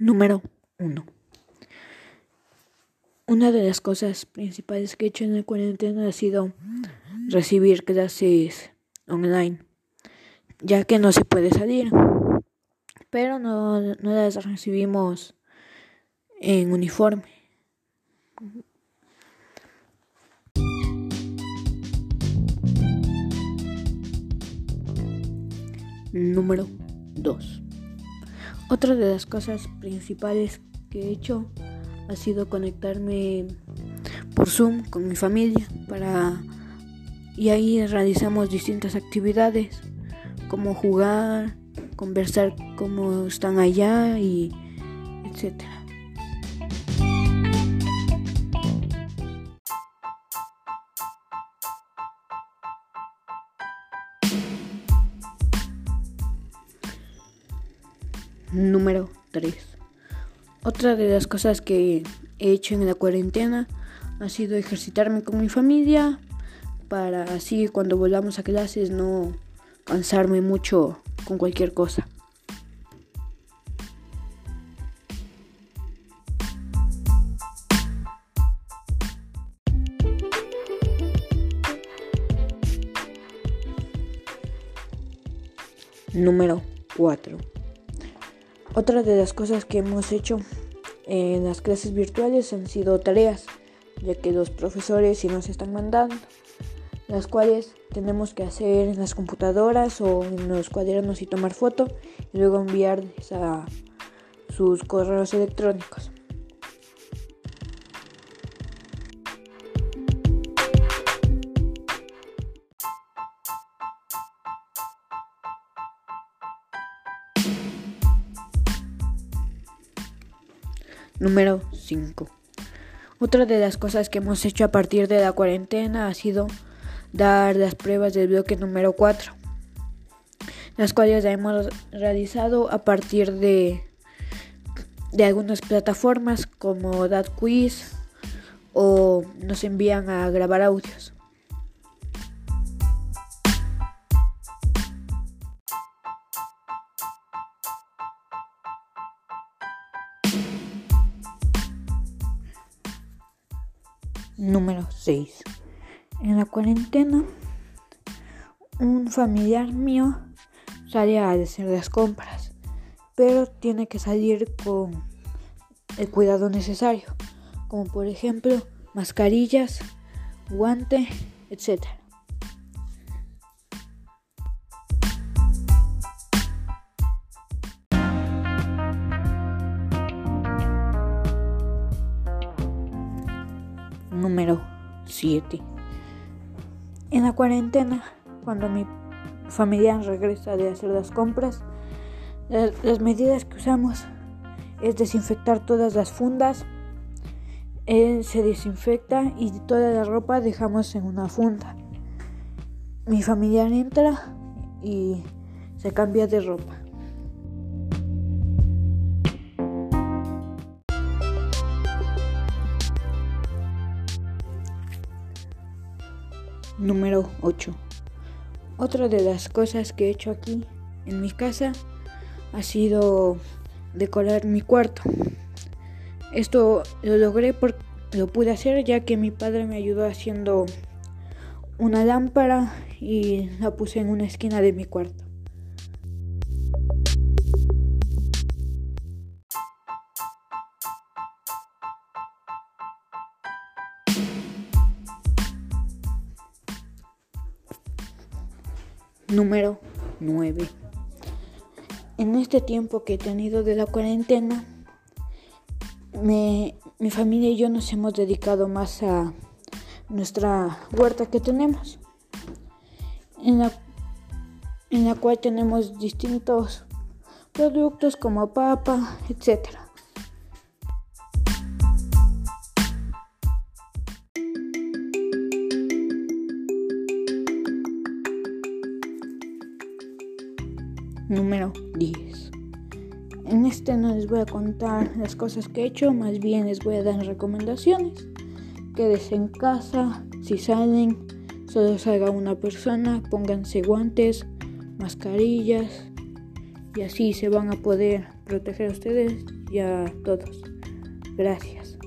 Número 1. Una de las cosas principales que he hecho en la cuarentena ha sido recibir clases online, ya que no se puede salir, pero no, no las recibimos en uniforme. Número 2. Otra de las cosas principales que he hecho ha sido conectarme por Zoom con mi familia para y ahí realizamos distintas actividades como jugar, conversar cómo están allá y etcétera. Número 3. Otra de las cosas que he hecho en la cuarentena ha sido ejercitarme con mi familia para así cuando volvamos a clases no cansarme mucho con cualquier cosa. Número 4. Otra de las cosas que hemos hecho en las clases virtuales han sido tareas, ya que los profesores sí nos están mandando, las cuales tenemos que hacer en las computadoras o en los cuadernos y tomar foto y luego enviarles a sus correos electrónicos. Número 5. Otra de las cosas que hemos hecho a partir de la cuarentena ha sido dar las pruebas del bloque número 4, las cuales ya hemos realizado a partir de, de algunas plataformas como DatQuiz o nos envían a grabar audios. Número 6. En la cuarentena, un familiar mío sale a hacer las compras, pero tiene que salir con el cuidado necesario, como por ejemplo mascarillas, guante, etc. número 7. En la cuarentena, cuando mi familia regresa de hacer las compras, las, medidas que usamos es desinfectar todas las fundas, él se desinfecta y toda la ropa dejamos en una funda. Mi familiar entra y se cambia de ropa. Número 8. Otra de las cosas que he hecho aquí en mi casa ha sido decorar mi cuarto. Esto lo logré porque lo pude hacer ya que mi padre me ayudó haciendo una lámpara y la puse en una esquina de mi cuarto. Número 9. En este tiempo que he tenido de la cuarentena, mi familia y yo nos hemos dedicado más a nuestra huerta que tenemos, en la, en la cual tenemos distintos productos como papa, etcétera. Número 10. En este no les voy a contar las cosas que he hecho, más bien les voy a dar recomendaciones. Quédense en casa, si salen, solo salga una persona, pónganse guantes, mascarillas y así se van a poder proteger a ustedes y a todos. Gracias.